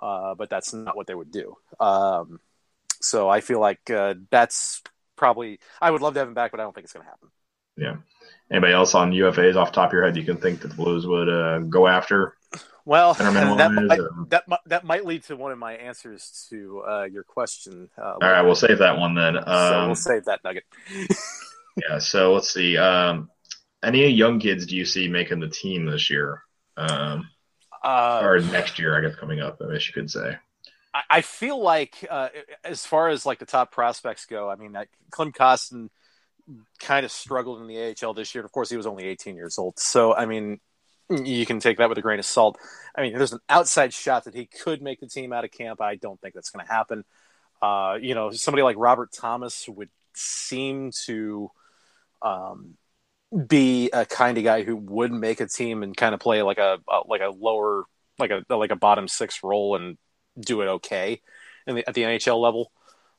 Uh, but that's not what they would do. Um, so I feel like uh, that's probably. I would love to have him back, but I don't think it's going to happen. Yeah. Anybody else on UFAs off top of your head you can think that the Blues would uh, go after? Well, that might, that, that might lead to one of my answers to uh, your question. Uh, All right, we'll save that one then. Um, so we'll save that nugget. yeah. So let's see. Um, any young kids do you see making the team this year? Um, Uh, or next year, I guess, coming up, I guess you could say. I feel like, uh, as far as like the top prospects go, I mean, like Klim Kostin kind of struggled in the AHL this year. Of course, he was only 18 years old. So, I mean, you can take that with a grain of salt. I mean, there's an outside shot that he could make the team out of camp. I don't think that's going to happen. Uh, you know, somebody like Robert Thomas would seem to um, be a kind of guy who would make a team and kind of play like a, a like a lower like a like a bottom six role and do it okay the, at the NHL level.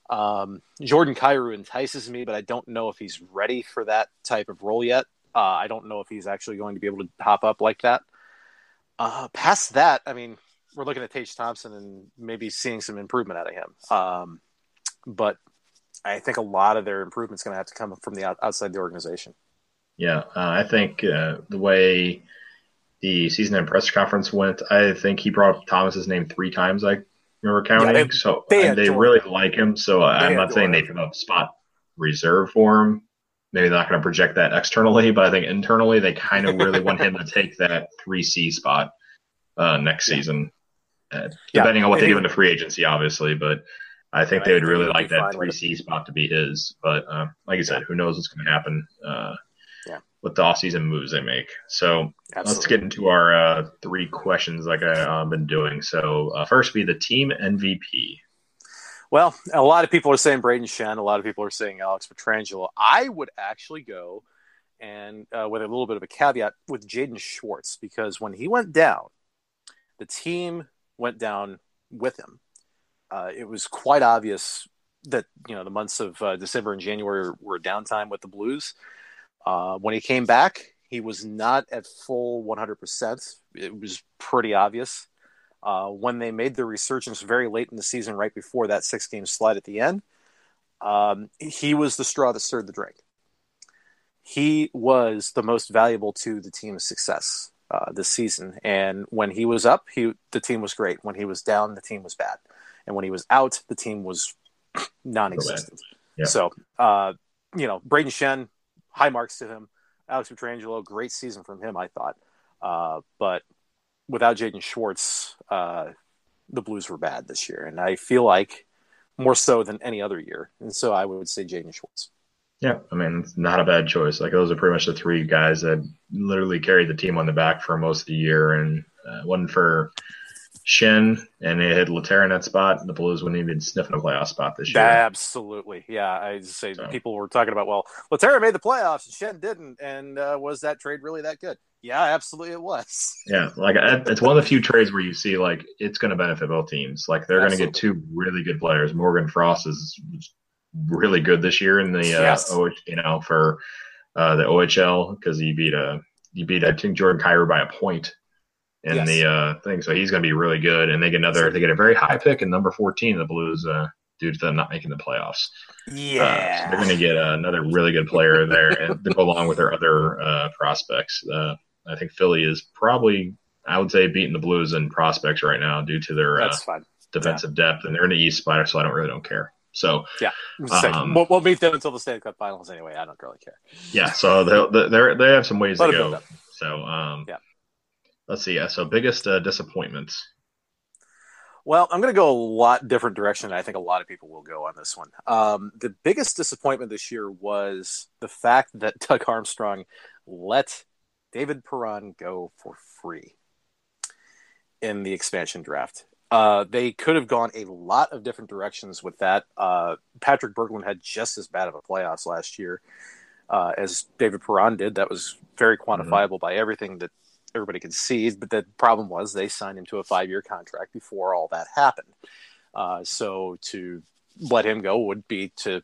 Um, Jordan Kyrou entices me, but I don't know if he's ready for that type of role yet. Uh, I don't know if he's actually going to be able to hop up like that. Uh, past that, I mean, we're looking at Tage Thompson and maybe seeing some improvement out of him. Um, but I think a lot of their improvement is going to have to come from the outside the organization. Yeah, uh, I think uh, the way the season end press conference went, I think he brought up Thomas's name three times. I remember counting. Yeah, they, so they, they really like him. So I'm not saying they put a spot reserve for him. Maybe they're not going to project that externally, but I think internally they kind of really want him to take that three C spot uh, next yeah. season. Uh, depending on what they do in the free agency, obviously, but I think right. they would really like that three C spot to be his. But uh, like I said, who knows what's going to happen uh. With the offseason moves they make. So Absolutely. let's get into our uh, three questions like I've uh, been doing. So uh, first, be the team MVP. Well, a lot of people are saying Braden Schenn. A lot of people are saying Alex Pietrangelo. I would actually go and uh, with a little bit of a caveat with Jaden Schwartz because when he went down, the team went down with him. Uh, it was quite obvious that you know the months of uh, December and January were downtime with the Blues. Uh, when he came back, he was not at full 100%. It was pretty obvious. Uh, when they made the resurgence very late in the season, right before that six game slide at the end, um, he was the straw that stirred the drink. He was the most valuable to the team's success uh, this season. And when he was up, he the team was great. When he was down, the team was bad. And when he was out, the team was non-existent. Yeah. So, uh, you know, Braden Schenn, high marks to him. Alex Pietrangelo, great season from him, I thought. Uh, but without Jaden Schwartz, uh, the Blues were bad this year, and I feel like more so than any other year. And so I would say Jaden Schwartz. Yeah, I mean, it's not a bad choice. Like those are pretty much the three guys that literally carried the team on the back for most of the year, and uh, one for Schenn, and they had Lehtera in that spot. The Blues wouldn't even sniffing a playoff spot this year. Absolutely, yeah. I say so. people were talking about, well, Lehtera made the playoffs and Schenn didn't, and uh, was that trade really that good? Yeah, absolutely, it was. yeah, like it's one of the few trades where you see like it's going to benefit both teams. Like they're going to get two really good players. Morgan Frost is really good this year in the uh, yes. uh, you know for uh, the OHL because he beat a uh, he beat I think Jordan Kyrou by a point in yes. the uh, thing, so he's going to be really good. And they get another they get a very high pick in number fourteen. The Blues uh, due to them not making the playoffs. Yeah, uh, so they're going to get another really good player there, and to go along with their other uh, prospects. Uh, I think Philly is probably I would say beating the Blues in prospects right now due to their uh, defensive yeah. depth, and they're in the East Spider, so I don't really don't care. So yeah, um, we'll, we'll, meet them until the Stanley Cup Finals anyway. I don't really care. Yeah, so they they they have some ways to go. So um, yeah, let's see. Yeah, so biggest uh, disappointments. Well, I'm going to go a lot different direction. I think a lot of people will go on this one. Um, the biggest disappointment this year was the fact that Doug Armstrong let David Perron go for free in the expansion draft. Uh, they could have gone a lot of different directions with that. Uh, Patrik Berglund had just as bad of a playoffs last year uh, as David Perron did. That was very mm-hmm. quantifiable mm-hmm. by everything that everybody could see. But the problem was they signed him to a five year contract before all that happened. Uh, so to let him go would be to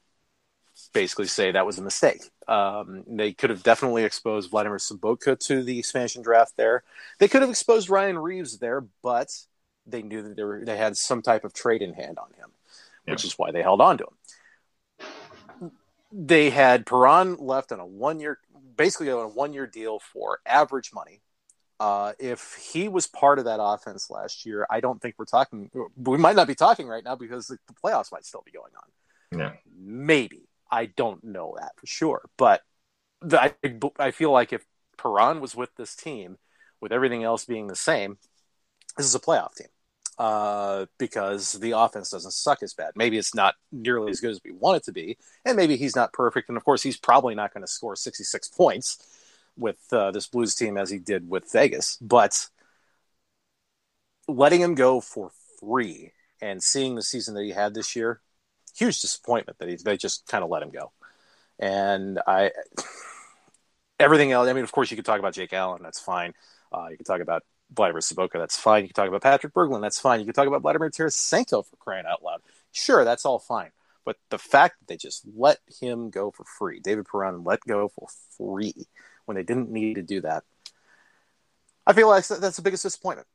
basically say that was a mistake. Um, they could have definitely exposed Vladimir Sobotka to the expansion draft there. They could have exposed Ryan Reaves there, but they knew that they, were, they had some type of trade in hand on him, yeah. which is why they held on to him. They had Perron left on a one year, basically on a one year deal for average money. Uh, if he was part of that offense last year, I don't think we're talking. We might not be talking right now because the, the playoffs might still be going on. Yeah, maybe I don't know that for sure, but the, I I feel like if Perron was with this team, with everything else being the same, this is a playoff team uh, because the offense doesn't suck as bad. Maybe it's not nearly as good as we want it to be, and maybe he's not perfect. And of course, he's probably not going to score 66 points with uh, this Blues team as he did with Vegas. But letting him go for free and seeing the season that he had this year, huge disappointment that he, they just kind of let him go. And I, everything else. I mean, of course, you could talk about Jake Allen. That's fine. Uh, you could talk about Vladimir Sobotka, that's fine. You can talk about Patrik Berglund, that's fine. You can talk about Vladimir Tarasenko for crying out loud. Sure, that's all fine. But the fact that they just let him go for free, David Perron let go for free when they didn't need to do that, I feel like that's the biggest disappointment.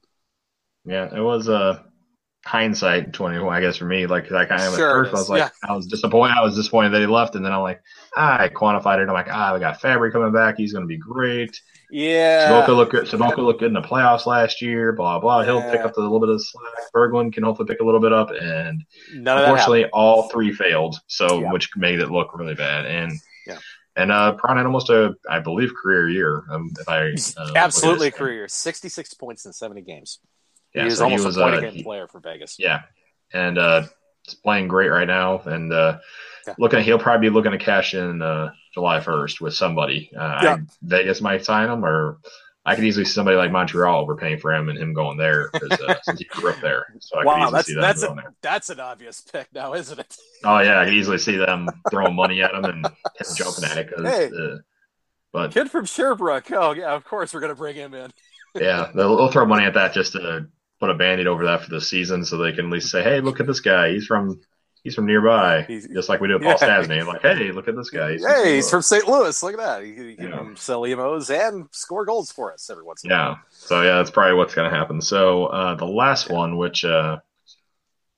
Yeah, it was uh, hindsight 20 I guess for me like like I am sure at first I was like yeah. I was disappointed I was disappointed that he left and then I'm like ah, I quantified it I'm like ah we got Fabbri coming back he's gonna be great yeah Sobotka looked good Sobotka looked good in the playoffs last year blah blah he'll pick up a little bit of slack Berglund can hopefully pick a little bit up and None unfortunately all three failed so yeah. which made it look really bad and yeah and uh, Perron had almost a, I believe, career year. Um, if I uh, absolutely career, sixty-six points in seventy games. Yeah, he was so almost he was, a point uh, player for Vegas. Yeah, and uh, he's playing great right now, and uh, yeah. looking, he'll probably be looking to cash in uh, July first with somebody. Uh, yeah. I, Vegas might sign him, or I could easily see somebody like Montreal overpaying for him and him going there because uh, since he grew up there. So I wow, that's that that's a, there. that's an obvious pick now, isn't it? oh yeah, I could easily see them throwing money at him and him jumping at it. Cause, hey, uh, but kid from Sherbrooke. Oh yeah, of course we're gonna bring him in. yeah, they'll, they'll, throw money at that just to put a band-aid over that for the season so they can at least say, hey, look at this guy. He's from he's from nearby. He's, just like we do with Paul yeah. Stastny. Like, hey, look at this guy. He's hey, he's from St. Louis. Look at that. He, he can sell emos and score goals for us every once in a while. Yeah. So yeah, that's probably what's going to happen. So uh, the last one, which uh,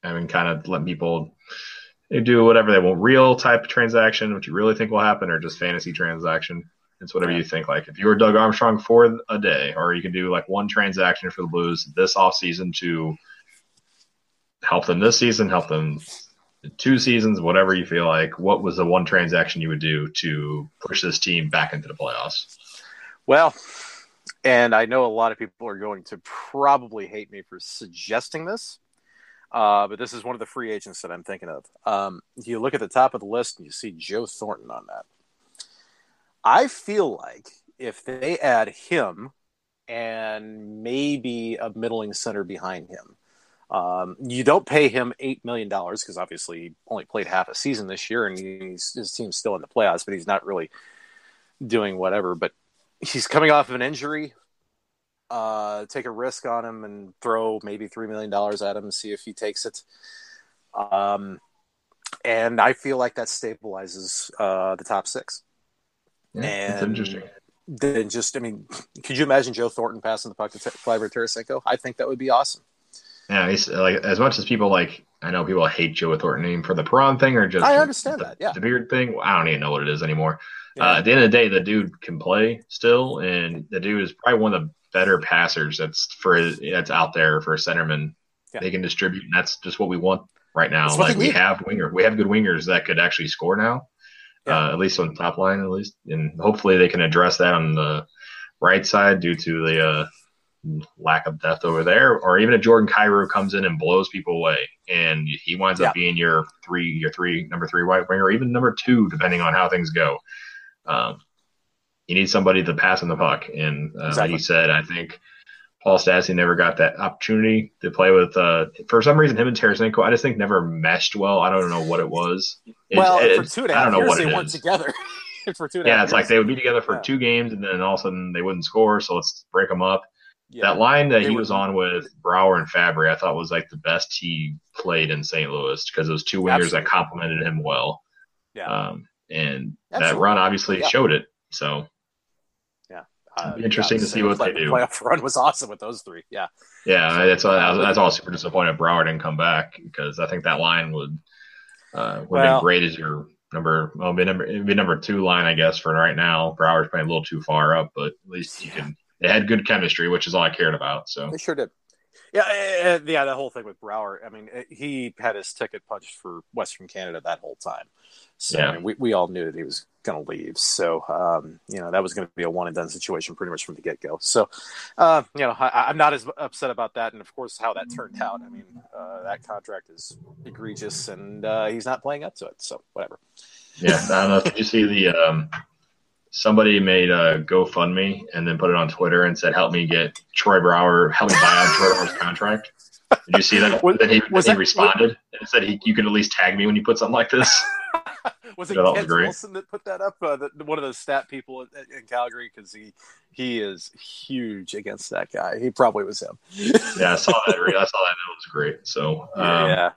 I mean, kind of let people do whatever they want, real type transaction, which you really think will happen, or just fantasy transaction. It's whatever you think. Like if you were Doug Armstrong for a day, or you can do like one transaction for the Blues this off season to help them this season, help them two seasons, whatever you feel like. What was the one transaction you would do to push this team back into the playoffs? Well, and I know a lot of people are going to probably hate me for suggesting this, uh, but this is one of the free agents that I'm thinking of. Um, you look at the top of the list and you see Joe Thornton on that. I feel like if they add him and maybe a middling center behind him, um, you don't pay him eight million dollars because obviously he only played half a season this year and his team's still in the playoffs, but he's not really doing whatever. But he's coming off of an injury. Uh, take a risk on him and throw maybe three million dollars at him and see if he takes it. Um, and I feel like that stabilizes uh, the top six. Yeah, and that's interesting. Then just, I mean, could you imagine Joe Thornton passing the puck to Vladimir Tarasenko? I think that would be awesome. Yeah, like as much as people like. I know people hate Joe Thornton name for the Perron thing or just I understand the, that. Yeah, the beard thing. I don't even know what it is anymore. Yeah. Uh, at the end of the day, the dude can play still, and the dude is probably one of the better passers that's for that's out there for a centerman. Yeah. They can distribute, and that's just what we want right now. Like we need. have winger, we have good wingers that could actually score now yeah. uh, at least on the top line, at least, and hopefully they can address that on the right side due to the uh, lack of depth over there, or even if Jordan Kyrou comes in and blows people away, and he winds yeah. up being your three, your three, number three white winger, or even number two, depending on how things go. Um, you need somebody to pass in the puck, and uh, exactly. like you said, I think Paul Stastny never got that opportunity to play with. Uh, for some reason, him and Tarasenko, I just think never meshed well. I don't know what it was. It, well, it, for two and a half I don't know years, what they weren't together. for two yeah, it's years. like they would be together for yeah. two games, and then all of a sudden they wouldn't score. So let's break them up. Yeah. That line that he was on with Brouwer and Fabbri, I thought was like the best he played in St. Louis because those two wingers Absolutely. that complemented him well. Yeah. Um, and Absolutely. that run obviously yeah. showed it. So yeah. uh, interesting to see what they do. Playoff run was awesome with those three. Yeah. Yeah, so, that's all, that's all super disappointed. Brouwer didn't come back because I think that line would uh, would well, be great as your number. Well, be number it'd be number two line, I guess, for right now. Brouwer's playing a little too far up, but at least you can. They had good chemistry, which is all I cared about. So they sure did. Yeah, yeah, the whole thing with Brouwer. I mean, he had his ticket punched for Western Canada that whole time. So yeah. I mean, we we all knew that he was going to leave. So, um, you know, that was going to be a one and done situation pretty much from the get go. So, uh, you know, I, am not as upset about that. And of course, how that turned out. I mean, uh, that contract is egregious and uh, he's not playing up to it. So, whatever. Yeah. I don't know. Did you see the, um, somebody made a GoFundMe and then put it on Twitter and said, help me get Troy Brouwer, help me buy out Troy Brouwer's contract? Did you see that? was, then he, was he that, responded and said, he, you can at least tag me when you put something like this. was it yeah, Kent Wilson that put that up? Uh, the, one of those stat people in, in Calgary because he he is huge against that guy. He probably was him. yeah, I saw that. I saw that. It was great. So um, yeah,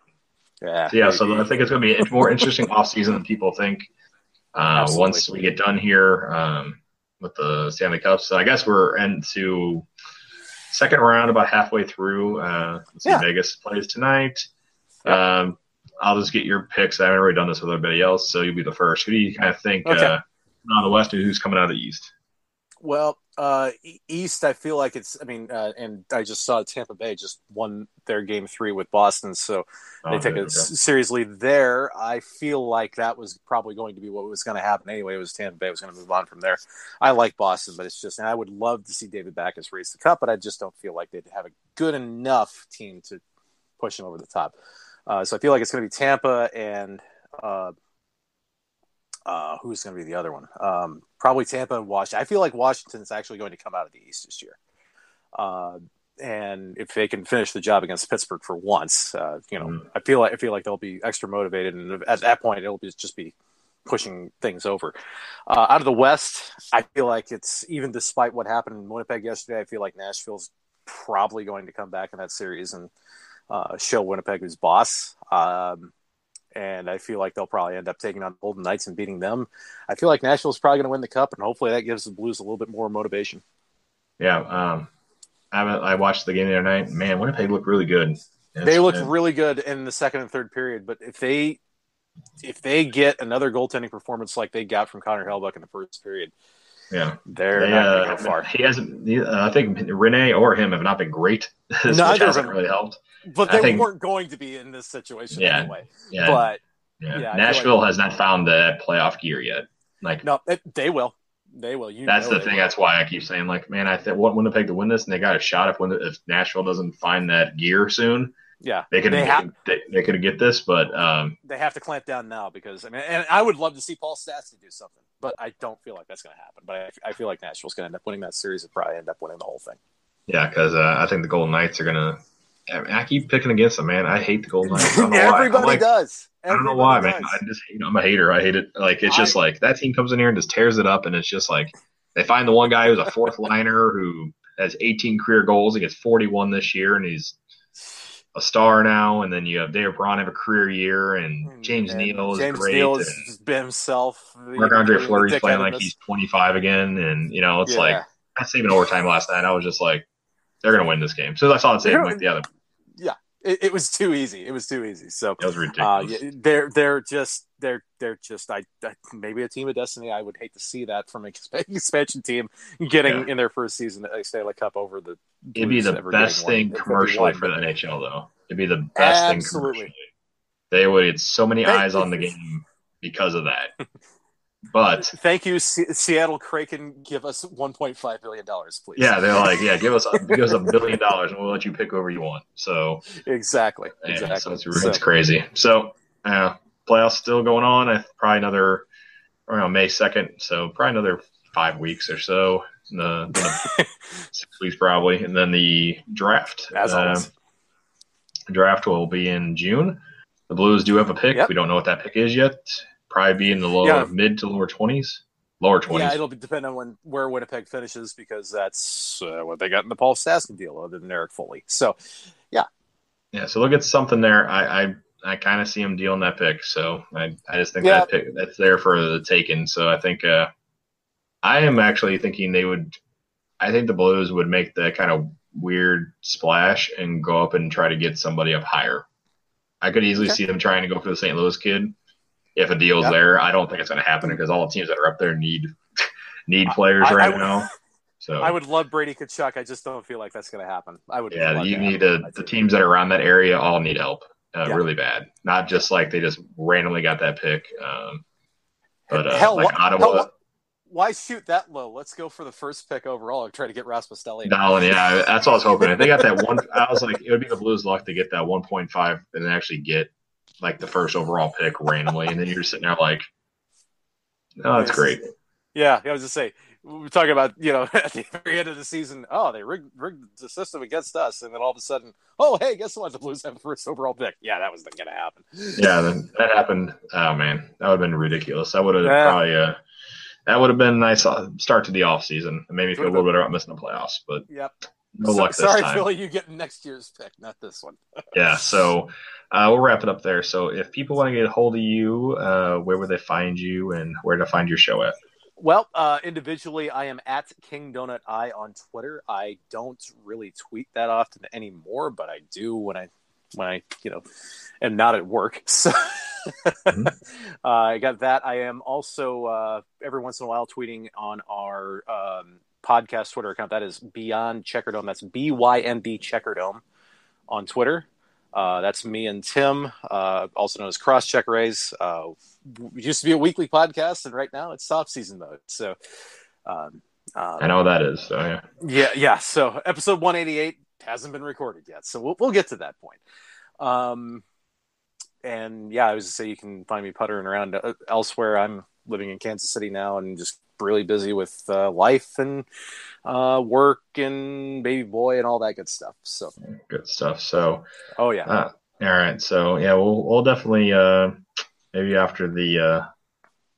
yeah, so yeah. So I think it's going to be a more interesting off season than people think. Uh, once we get done here um, with the Stanley Cups, I guess we're into second round about halfway through. Uh, yeah. Vegas plays tonight. Yeah. Um, I'll just get your picks. I haven't already done this with everybody else, so you'll be the first. Who do you kind of think okay. uh, on the West who's coming out of the East? Well, uh, East, I feel like it's. I mean, uh, and I just saw Tampa Bay just won their game three with Boston, so oh, they take it seriously there. I feel like that was probably going to be what was going to happen anyway. It was Tampa Bay was going to move on from there. I like Boston, but it's just, and I would love to see David Backes raise the cup, but I just don't feel like they'd have a good enough team to push them over the top. Uh, so I feel like it's going to be Tampa and uh, uh, who's going to be the other one? Um, probably Tampa and Washington. I feel like Washington's actually going to come out of the East this year. Uh, and if they can finish the job against Pittsburgh for once, uh, you know, mm. I feel like I feel like they'll be extra motivated, and at that point, it'll be, just be pushing things over. Uh, out of the West, I feel like it's even despite what happened in Winnipeg yesterday, I feel like Nashville's probably going to come back in that series and uh, show Winnipeg who's boss. Um, and I feel like they'll probably end up taking on Golden Knights and beating them. I feel like Nashville's probably going to win the cup, and hopefully that gives the Blues a little bit more motivation. Yeah, um, I, I watched the game the other night. Man, Winnipeg looked really good. They looked really good in the second and third period, but if they if they get another goaltending performance like they got from Connor Hellebuyck in the first period, yeah, they're they, not uh, go far. He hasn't. Uh, I think Rinne or him have not been great. this hasn't really helped. But they think, weren't going to be in this situation yeah, anyway. Yeah, but yeah, yeah Nashville like, has not found the playoff gear yet. Like no, it, they will. They will. You that's the thing. Will. That's why I keep saying, like, man, I th- want Winnipeg to win this, and they got a shot if if Nashville doesn't find that gear soon. Yeah, they could they, have, they, they could get this, but um, they have to clamp down now because I mean, and I would love to see Paul Stastny do something, but I don't feel like that's going to happen. But I, I, feel like Nashville's going to end up winning that series and probably end up winning the whole thing. Yeah, because uh, I think the Golden Knights are going to I, mean, I keep picking against them, man. I hate the Golden Knights. Everybody like, does. Everybody I don't know why, does. man. I just, you know, I'm a hater. I hate it. Like, it's just I, like that team comes in here and just tears it up, and it's just like they find the one guy who's a fourth liner who has 18 career goals. He gets 41 this year, and he's a star now. And then you have David Braun have a career year, and James and Neal is James great. Neal has been himself. Marc Andre Fleury's playing like he's 25 again, and you know, it's yeah. like I saved an overtime last night. I was just like, they're going to win this game. So I saw it same like the other. Yeah, it, it, was too easy. It was too easy. So it was ridiculous. Uh, they're they're just they're they're just I, I, maybe a team of destiny. I would hate to see that from an expansion team getting yeah. in their first season a Stanley Cup over the. It'd be the best thing one. commercially for the NHL, though. It'd be the best Absolutely. thing commercially. They would get so many eyes on the game because of that. But thank you, C- Seattle Kraken. Give us 1.5 billion dollars, please. Yeah, they're like, yeah, give us give us a billion dollars, and we'll let you pick whoever you want. So exactly, yeah, exactly. So it's, it's so. crazy. So uh, playoffs still going on. I probably another around May 2nd. So probably another five weeks or so. The, the six weeks probably, and then the draft. As uh, draft will be in June. The Blues do have a pick. Yep. We don't know what that pick is yet probably be in the lower yeah. mid to lower twenties. Lower twenties. Yeah, it'll depend on when where Winnipeg finishes because that's uh, what they got in the Paul Stastny deal, other than Erik Foley. So, yeah, yeah. So look at something there. I I, I kind of see him dealing that pick. So I I just think yeah. that pick that's there for the taking. So I think uh, I am actually thinking they would. I think the Blues would make the kind of weird splash and go up and try to get somebody up higher. I could easily okay. see them trying to go for the St. Louis kid if a deal's yep. there. I don't think it's going to happen because all the teams that are up there need need players I, right I, now. So I would love Brady Tkachuk. I just don't feel like that's going to happen. I would. Yeah, you need a, the teams that are around that area all need help uh, yeah. really bad. Not just like they just randomly got that pick. Um, But uh, hell, like Ottawa. Hell, why shoot that low? Let's go for the first pick overall and try to get Rasmus Dahlin. Dahlin, yeah, that's what I was hoping. If they got that one, I was like, it would be the Blues' luck to get that 1.5 and then actually get like the first overall pick randomly, and then you're sitting there like, oh, that's great. Yeah, I was just say we are talking about you know at the very end of the season. Oh, they rigged, rigged the system against us, and then all of a sudden, oh hey, guess what? The Blues have the first overall pick. Yeah, that wasn't going to happen. Yeah, that happened. Oh man, that would have been ridiculous. I would have yeah. probably. Uh, that would have been a nice uh, start to the off season. It made me feel a little better about missing the playoffs, but yep. No so, luck sorry, time. Philly, you get next year's pick, not this one. yeah, so uh, we'll wrap it up there. So if people want to get a hold of you, uh, where would they find you, and where to find your show at? Well, uh, individually, I am at King Donut Eye on Twitter. I don't really tweet that often anymore, but I do when I when I you know am not at work. So mm-hmm. uh, I got that. I am also uh, every once in a while tweeting on our um, podcast Twitter account. That is Beyond Checkerdome. That's B Y M B Checkerdome on Twitter. Uh, that's me and Tim, uh, also known as Cross Check Rays. Uh, used to be a weekly podcast, and right now it's soft season mode. So, um, um, I know what that is. So yeah, yeah, yeah. So episode 188 hasn't been recorded yet, so we'll we'll get to that point. Um, and yeah, I was to say you can find me puttering around uh, elsewhere. I'm living in Kansas City now, and just really busy with uh, life and uh, work and baby boy and all that good stuff. So good stuff. So oh yeah. Uh, all right. So yeah, we'll we'll definitely uh, maybe after the uh,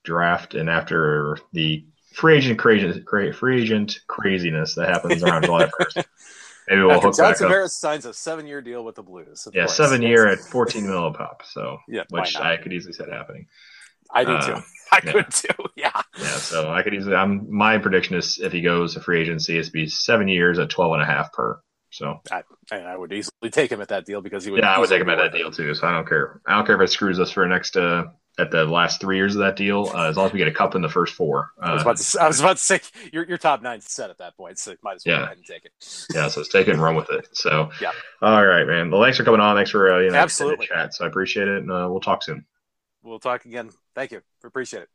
draft and after the free agent crazy free agent craziness that happens around July first. Maybe we'll After hook back Harris signs a seven-year deal with the Blues. Yeah, course. seven year at fourteen mil a pop. So yeah, which I could easily see that happening. I do uh. I yeah. could too. Yeah. Yeah. So I could easily. I'm my prediction is if he goes to free agency, it's be seven years at twelve and a half per. So I, I would easily take him at that deal because he would. Yeah, I would take him at that deal too. So I don't care. I don't care if it screws us for the next uh, at the last three years of that deal, uh, as long as we get a cup in the first four. Uh, I, was about to, I was about to say your, your top nine set at that point, so might as well yeah. go ahead and take it. yeah, so let's take it and run with it. So yeah, all right, man. Well, thanks for coming on. Thanks for uh, you know absolutely chat. So I appreciate it, and uh, we'll talk soon. We'll talk again. Thank you. We appreciate it.